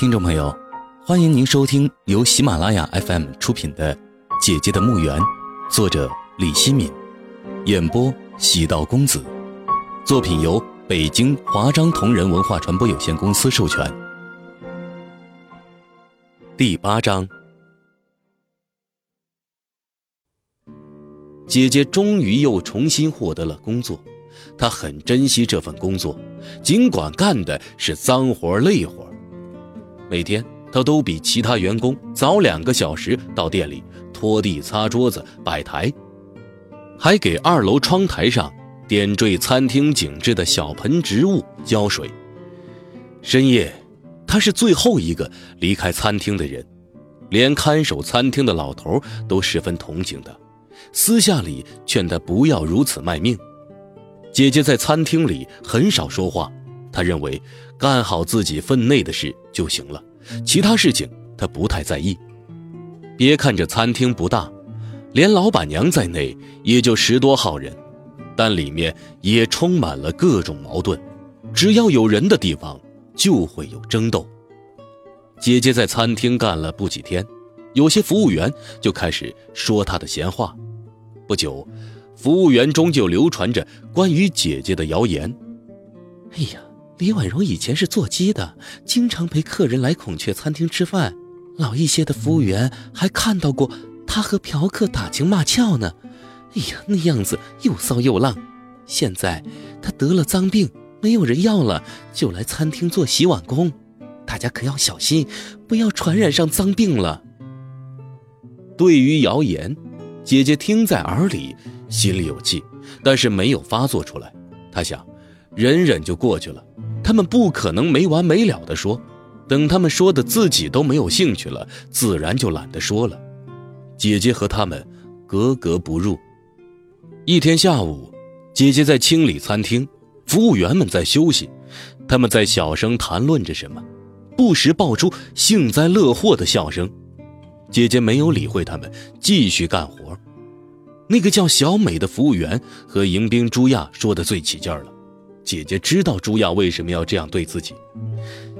听众朋友，欢迎您收听由喜马拉雅 FM 出品的《姐姐的墓园》，作者李希敏，演播喜道公子。作品由北京华章同仁文化传播有限公司授权。第八章，姐姐终于又重新获得了工作，她很珍惜这份工作，尽管干的是脏活累活。每天，他都比其他员工早两个小时到店里拖地、擦桌子、摆台，还给二楼窗台上点缀餐厅景致的小盆植物浇水。深夜，他是最后一个离开餐厅的人，连看守餐厅的老头都十分同情他，私下里劝他不要如此卖命。姐姐在餐厅里很少说话。他认为干好自己分内的事就行了，其他事情他不太在意。别看这餐厅不大，连老板娘在内也就十多号人，但里面也充满了各种矛盾。只要有人的地方，就会有争斗。姐姐在餐厅干了不几天，有些服务员就开始说她的闲话。不久，服务员中就流传着关于姐姐的谣言。哎呀！李婉柔以前是做鸡的，经常陪客人来孔雀餐厅吃饭。老一些的服务员还看到过她和嫖客打情骂俏呢。哎呀，那样子又骚又浪。现在她得了脏病，没有人要了，就来餐厅做洗碗工。大家可要小心，不要传染上脏病了。对于谣言，姐姐听在耳里，心里有气，但是没有发作出来。她想，忍忍就过去了。他们不可能没完没了的说，等他们说的自己都没有兴趣了，自然就懒得说了。姐姐和他们格格不入。一天下午，姐姐在清理餐厅，服务员们在休息，他们在小声谈论着什么，不时爆出幸灾乐祸的笑声。姐姐没有理会他们，继续干活。那个叫小美的服务员和迎宾朱亚说的最起劲了。姐姐知道朱亚为什么要这样对自己。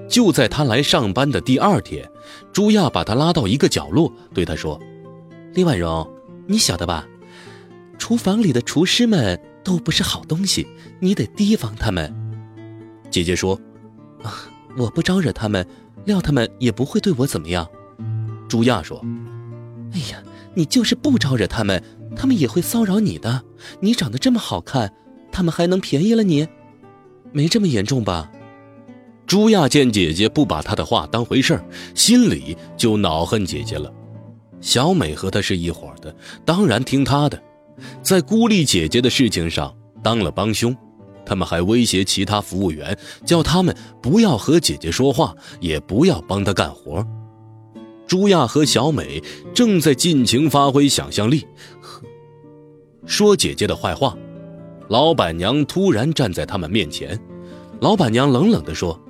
就在她来上班的第二天，朱亚把她拉到一个角落，对她说：“李婉容，你晓得吧？厨房里的厨师们都不是好东西，你得提防他们。”姐姐说：“啊，我不招惹他们，料他们也不会对我怎么样。”朱亚说：“哎呀，你就是不招惹他们，他们也会骚扰你的。你长得这么好看，他们还能便宜了你？”没这么严重吧？朱亚见姐姐不把他的话当回事儿，心里就恼恨姐姐了。小美和他是一伙的，当然听他的。在孤立姐姐的事情上当了帮凶，他们还威胁其他服务员，叫他们不要和姐姐说话，也不要帮她干活。朱亚和小美正在尽情发挥想象力，说姐姐的坏话。老板娘突然站在他们面前，老板娘冷冷地说：“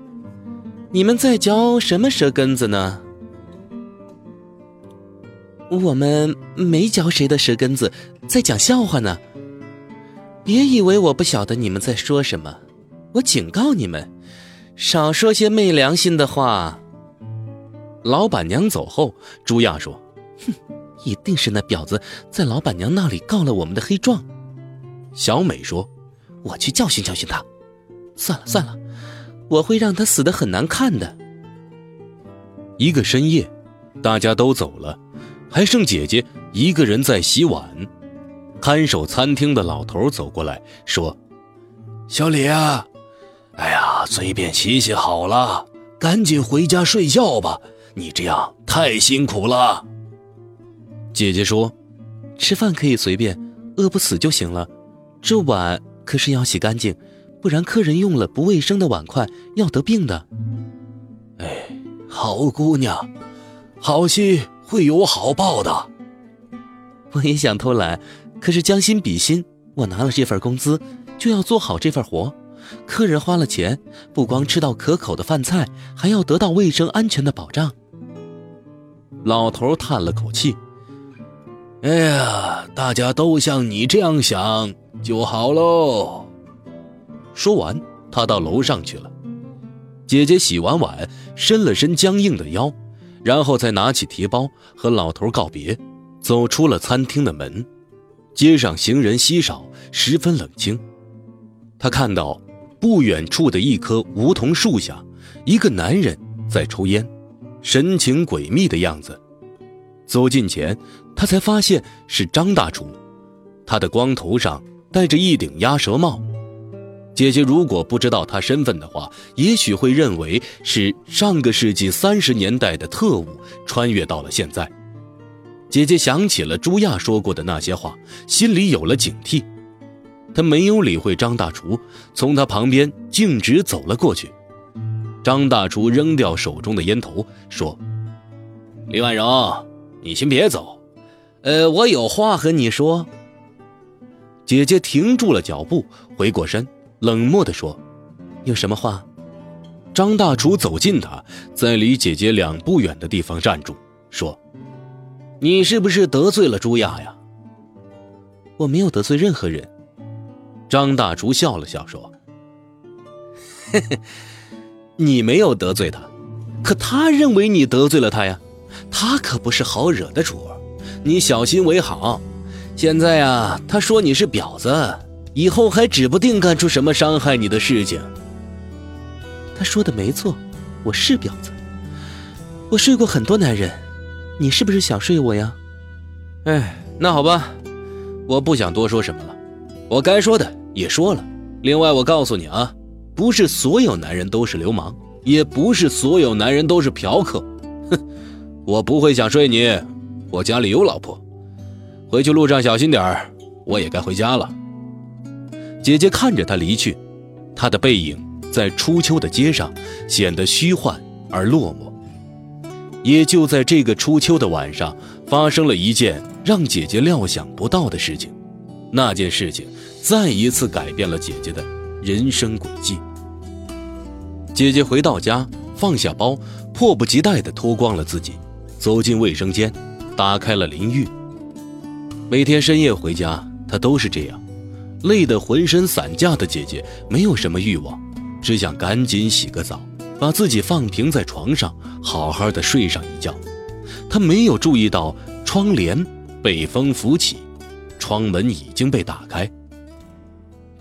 你们在嚼什么舌根子呢？”“我们没嚼谁的舌根子，在讲笑话呢。”“别以为我不晓得你们在说什么，我警告你们，少说些昧良心的话。”老板娘走后，朱亚说：“哼，一定是那婊子在老板娘那里告了我们的黑状。”小美说：“我去教训教训他。”算了算了，我会让他死得很难看的。一个深夜，大家都走了，还剩姐姐一个人在洗碗。看守餐厅的老头走过来说：“小李啊，哎呀，随便洗洗好了，赶紧回家睡觉吧。你这样太辛苦了。”姐姐说：“吃饭可以随便，饿不死就行了。”这碗可是要洗干净，不然客人用了不卫生的碗筷要得病的。哎，好姑娘，好心会有好报的。我也想偷懒，可是将心比心，我拿了这份工资，就要做好这份活。客人花了钱，不光吃到可口的饭菜，还要得到卫生安全的保障。老头叹了口气：“哎呀，大家都像你这样想。”就好喽。说完，他到楼上去了。姐姐洗完碗，伸了伸僵硬的腰，然后再拿起提包和老头告别，走出了餐厅的门。街上行人稀少，十分冷清。他看到不远处的一棵梧桐树下，一个男人在抽烟，神情诡秘的样子。走近前，他才发现是张大厨，他的光头上戴着一顶鸭舌帽。姐姐如果不知道他身份的话，也许会认为是上个世纪三十年代的特务穿越到了现在。姐姐想起了朱亚说过的那些话，心里有了警惕。她没有理会张大厨，从他旁边径直走了过去。张大厨扔掉手中的烟头，说：“李万荣，你先别走，呃，我有话和你说。”姐姐停住了脚步，回过身。冷漠地说：“有什么话？”张大厨走近他，在离姐姐两步远的地方站住，说：“你是不是得罪了朱亚呀？”“我没有得罪任何人。”张大厨笑了笑说：“嘿嘿，你没有得罪他，可他认为你得罪了他呀。他可不是好惹的主儿，你小心为好。现在呀，他说你是婊子。”以后还指不定干出什么伤害你的事情。他说的没错，我是婊子。我睡过很多男人，你是不是想睡我呀？哎，那好吧，我不想多说什么了。我该说的也说了。另外，我告诉你啊，不是所有男人都是流氓，也不是所有男人都是嫖客。哼，我不会想睡你，我家里有老婆。回去路上小心点儿我也该回家了。姐姐看着他离去，他的背影在初秋的街上显得虚幻而落寞。也就在这个初秋的晚上，发生了一件让姐姐料想不到的事情。那件事情再一次改变了姐姐的人生轨迹。姐姐回到家，放下包，迫不及待地脱光了自己，走进卫生间，打开了淋浴。每天深夜回家，她都是这样。累得浑身散架的姐姐没有什么欲望，只想赶紧洗个澡，把自己放平在床上，好好的睡上一觉。她没有注意到窗帘被风拂起，窗门已经被打开。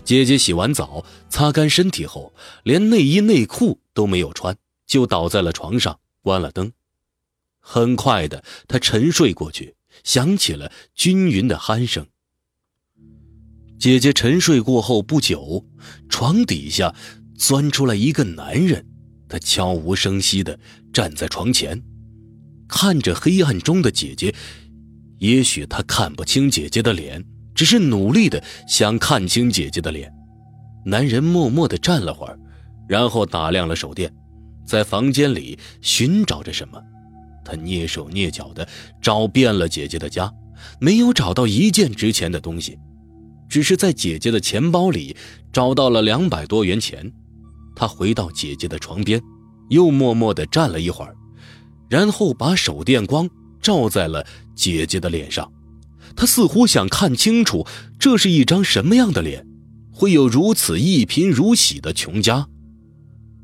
姐姐洗完澡，擦干身体后，连内衣内裤都没有穿，就倒在了床上，关了灯。很快的，她沉睡过去，响起了均匀的鼾声。姐姐沉睡过后不久，床底下钻出来一个男人，他悄无声息地站在床前，看着黑暗中的姐姐。也许他看不清姐姐的脸，只是努力的想看清姐姐的脸。男人默默地站了会儿，然后打亮了手电，在房间里寻找着什么。他蹑手蹑脚地找遍了姐姐的家，没有找到一件值钱的东西。只是在姐姐的钱包里找到了两百多元钱，他回到姐姐的床边，又默默地站了一会儿，然后把手电光照在了姐姐的脸上。他似乎想看清楚这是一张什么样的脸，会有如此一贫如洗的穷家。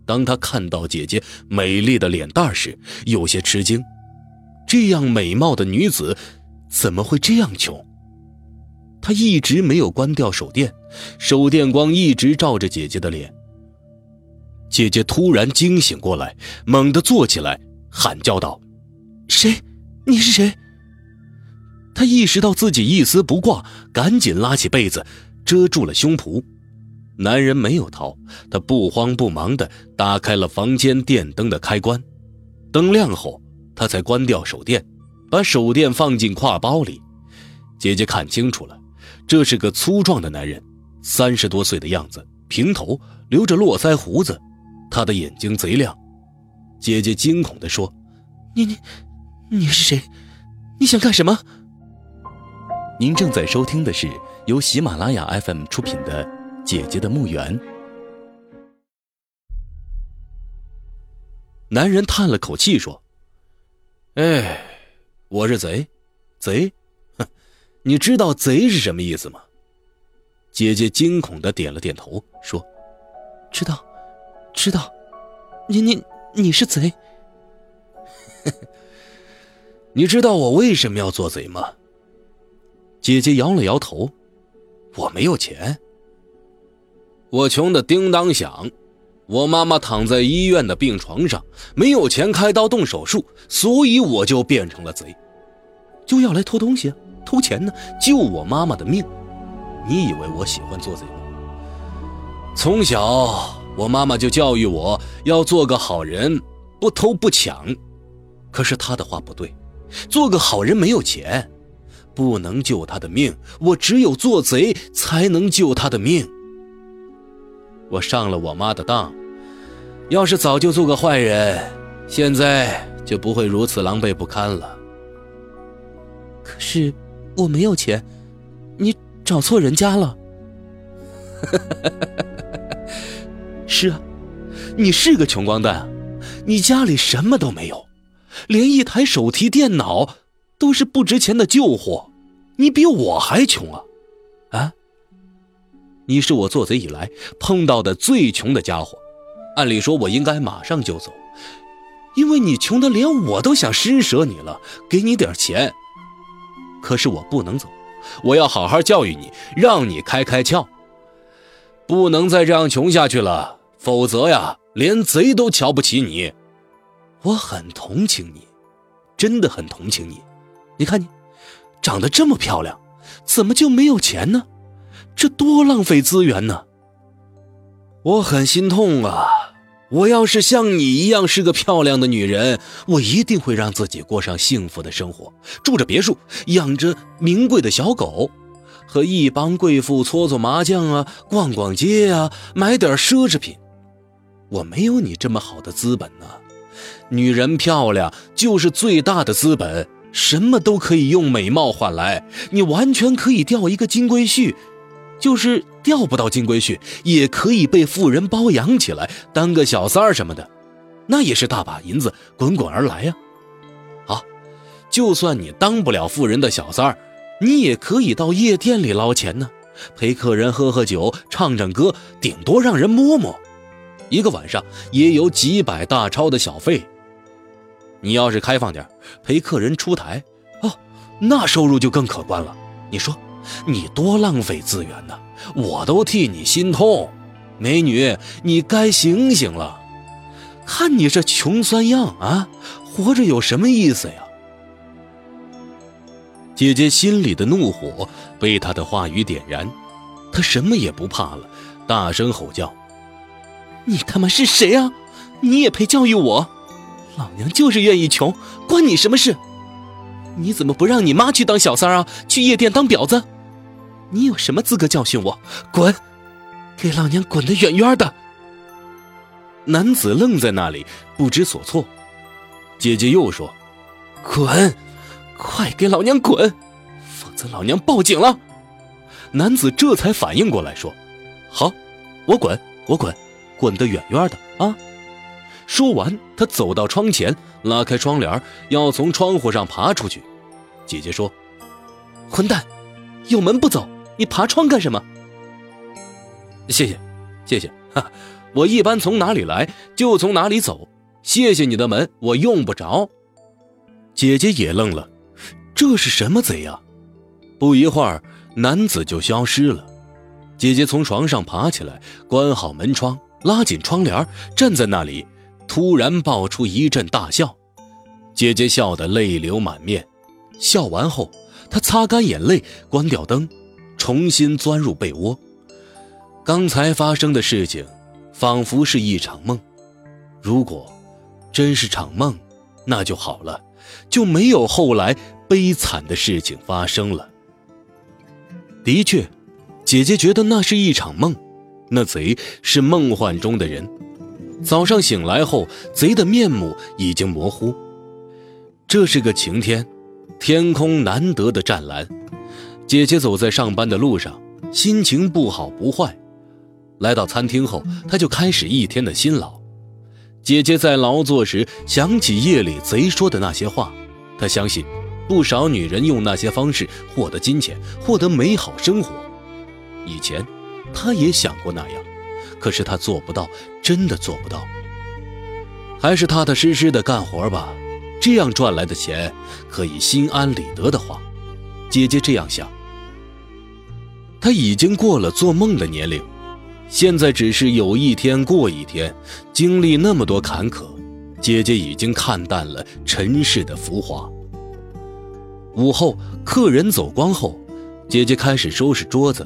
当他看到姐姐美丽的脸蛋时，有些吃惊：这样美貌的女子，怎么会这样穷？他一直没有关掉手电，手电光一直照着姐姐的脸。姐姐突然惊醒过来，猛地坐起来，喊叫道：“谁？你是谁？”他意识到自己一丝不挂，赶紧拉起被子遮住了胸脯。男人没有逃，他不慌不忙地打开了房间电灯的开关，灯亮后，他才关掉手电，把手电放进挎包里。姐姐看清楚了。这是个粗壮的男人，三十多岁的样子，平头，留着络腮胡子，他的眼睛贼亮。姐姐惊恐地说：“你你，你是谁？你想干什么？”您正在收听的是由喜马拉雅 FM 出品的《姐姐的墓园》。男人叹了口气说：“哎，我是贼，贼。”哼你知道“贼”是什么意思吗？姐姐惊恐的点了点头，说：“知道，知道。”你你你是贼？你知道我为什么要做贼吗？姐姐摇了摇头，我没有钱，我穷的叮当响。我妈妈躺在医院的病床上，没有钱开刀动手术，所以我就变成了贼，就要来偷东西，啊偷钱呢，救我妈妈的命。你以为我喜欢做贼吗？从小，我妈妈就教育我要做个好人，不偷不抢。可是她的话不对，做个好人没有钱，不能救她的命。我只有做贼才能救她的命。我上了我妈的当，要是早就做个坏人，现在就不会如此狼狈不堪了。可是我没有钱，你找错人家了。是啊，你是个穷光蛋，你家里什么都没有，连一台手提电脑都是不值钱的旧货，你比我还穷啊！你是我做贼以来碰到的最穷的家伙，按理说我应该马上就走，因为你穷的连我都想施舍你了，给你点钱。可是我不能走，我要好好教育你，让你开开窍，不能再这样穷下去了，否则呀，连贼都瞧不起你。我很同情你，真的很同情你。你看你，长得这么漂亮，怎么就没有钱呢？这多浪费资源呢！我很心痛啊！我要是像你一样是个漂亮的女人，我一定会让自己过上幸福的生活，住着别墅，养着名贵的小狗，和一帮贵妇搓搓麻将啊，逛逛街啊，买点奢侈品。我没有你这么好的资本呢。女人漂亮就是最大的资本，什么都可以用美貌换来。你完全可以钓一个金龟婿。就是钓不到金龟婿，也可以被富人包养起来，当个小三儿什么的，那也是大把银子滚滚而来呀。好，就算你当不了富人的小三儿，你也可以到夜店里捞钱呢，陪客人喝喝酒、唱唱歌，顶多让人摸摸，一个晚上也有几百大钞的小费。你要是开放点，陪客人出台，哦，那收入就更可观了。你说？你多浪费资源呢，我都替你心痛，美女，你该醒醒了。看你这穷酸样啊，活着有什么意思呀？姐姐心里的怒火被他的话语点燃，她什么也不怕了，大声吼叫：“你他妈是谁啊？你也配教育我？老娘就是愿意穷，关你什么事？你怎么不让你妈去当小三啊？去夜店当婊子？”你有什么资格教训我？滚！给老娘滚得远远的！男子愣在那里，不知所措。姐姐又说：“滚，快给老娘滚，否则老娘报警了！”男子这才反应过来，说：“好，我滚，我滚，滚得远远的啊！”说完，他走到窗前，拉开窗帘，要从窗户上爬出去。姐姐说：“混蛋，有门不走！”你爬窗干什么？谢谢，谢谢。哈，我一般从哪里来就从哪里走。谢谢你的门，我用不着。姐姐也愣了，这是什么贼呀？不一会儿，男子就消失了。姐姐从床上爬起来，关好门窗，拉紧窗帘，站在那里，突然爆出一阵大笑。姐姐笑得泪流满面，笑完后，她擦干眼泪，关掉灯。重新钻入被窝，刚才发生的事情，仿佛是一场梦。如果真是场梦，那就好了，就没有后来悲惨的事情发生了。的确，姐姐觉得那是一场梦，那贼是梦幻中的人。早上醒来后，贼的面目已经模糊。这是个晴天，天空难得的湛蓝。姐姐走在上班的路上，心情不好不坏。来到餐厅后，她就开始一天的辛劳。姐姐在劳作时想起夜里贼说的那些话，她相信，不少女人用那些方式获得金钱，获得美好生活。以前，她也想过那样，可是她做不到，真的做不到。还是踏踏实实的干活吧，这样赚来的钱可以心安理得的花。姐姐这样想。他已经过了做梦的年龄，现在只是有一天过一天，经历那么多坎坷，姐姐已经看淡了尘世的浮华。午后，客人走光后，姐姐开始收拾桌子。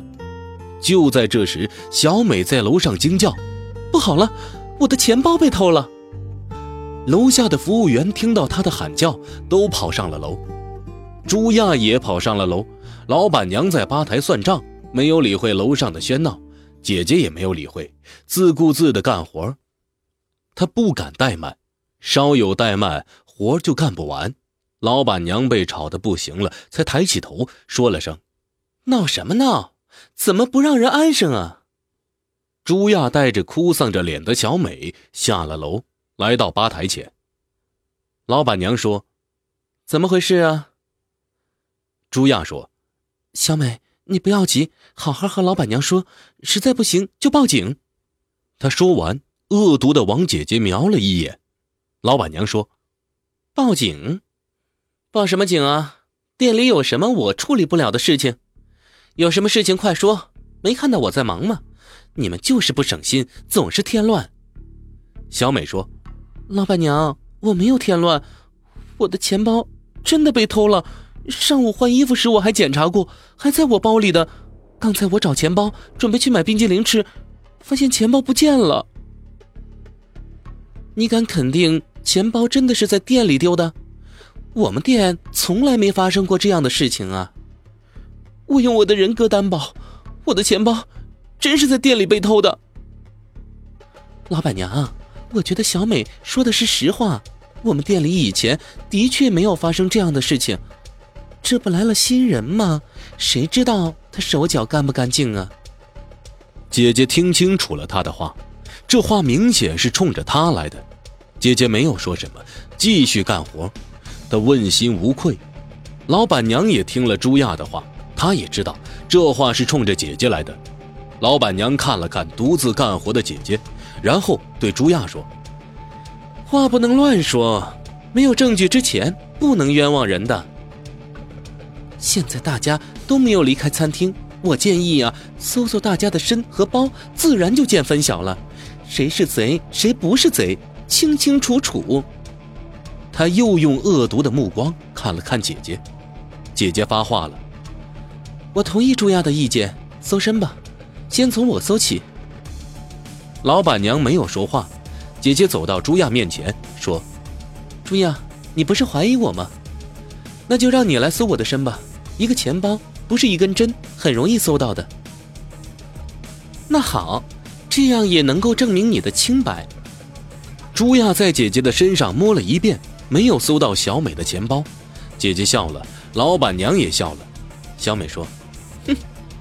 就在这时，小美在楼上惊叫：“不好了，我的钱包被偷了！”楼下的服务员听到她的喊叫，都跑上了楼。朱亚也跑上了楼。老板娘在吧台算账，没有理会楼上的喧闹。姐姐也没有理会，自顾自地干活。她不敢怠慢，稍有怠慢，活就干不完。老板娘被吵得不行了，才抬起头说了声：“闹什么闹？怎么不让人安生啊？”朱亚带着哭丧着脸的小美下了楼，来到吧台前。老板娘说：“怎么回事啊？”朱亚说：“小美，你不要急，好好和老板娘说，实在不行就报警。”他说完，恶毒的往姐姐瞄了一眼。老板娘说：“报警。”报什么警啊？店里有什么我处理不了的事情？有什么事情快说！没看到我在忙吗？你们就是不省心，总是添乱。小美说：“老板娘，我没有添乱，我的钱包真的被偷了。上午换衣服时我还检查过，还在我包里的。刚才我找钱包，准备去买冰激凌吃，发现钱包不见了。你敢肯定钱包真的是在店里丢的？”我们店从来没发生过这样的事情啊！我用我的人格担保，我的钱包真是在店里被偷的。老板娘，我觉得小美说的是实话，我们店里以前的确没有发生这样的事情。这不来了新人吗？谁知道他手脚干不干净啊？姐姐听清楚了他的话，这话明显是冲着他来的。姐姐没有说什么，继续干活。他问心无愧，老板娘也听了朱亚的话，她也知道这话是冲着姐姐来的。老板娘看了看独自干活的姐姐，然后对朱亚说：“话不能乱说，没有证据之前不能冤枉人的。现在大家都没有离开餐厅，我建议啊，搜搜大家的身和包，自然就见分晓了，谁是贼，谁不是贼，清清楚楚。”他又用恶毒的目光看了看姐姐，姐姐发话了：“我同意朱亚的意见，搜身吧，先从我搜起。”老板娘没有说话，姐姐走到朱亚面前说：“朱亚，你不是怀疑我吗？那就让你来搜我的身吧。一个钱包不是一根针，很容易搜到的。那好，这样也能够证明你的清白。”朱亚在姐姐的身上摸了一遍。没有搜到小美的钱包，姐姐笑了，老板娘也笑了。小美说：“哼，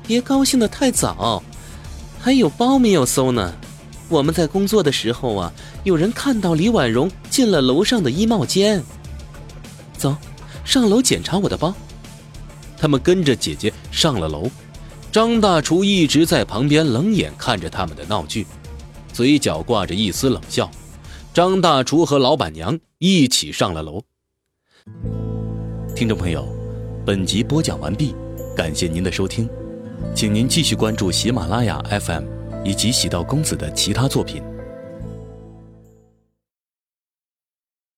别高兴的太早，还有包没有搜呢。我们在工作的时候啊，有人看到李婉容进了楼上的衣帽间。走，上楼检查我的包。”他们跟着姐姐上了楼，张大厨一直在旁边冷眼看着他们的闹剧，嘴角挂着一丝冷笑。张大厨和老板娘一起上了楼。听众朋友，本集播讲完毕，感谢您的收听，请您继续关注喜马拉雅 FM 以及喜道公子的其他作品。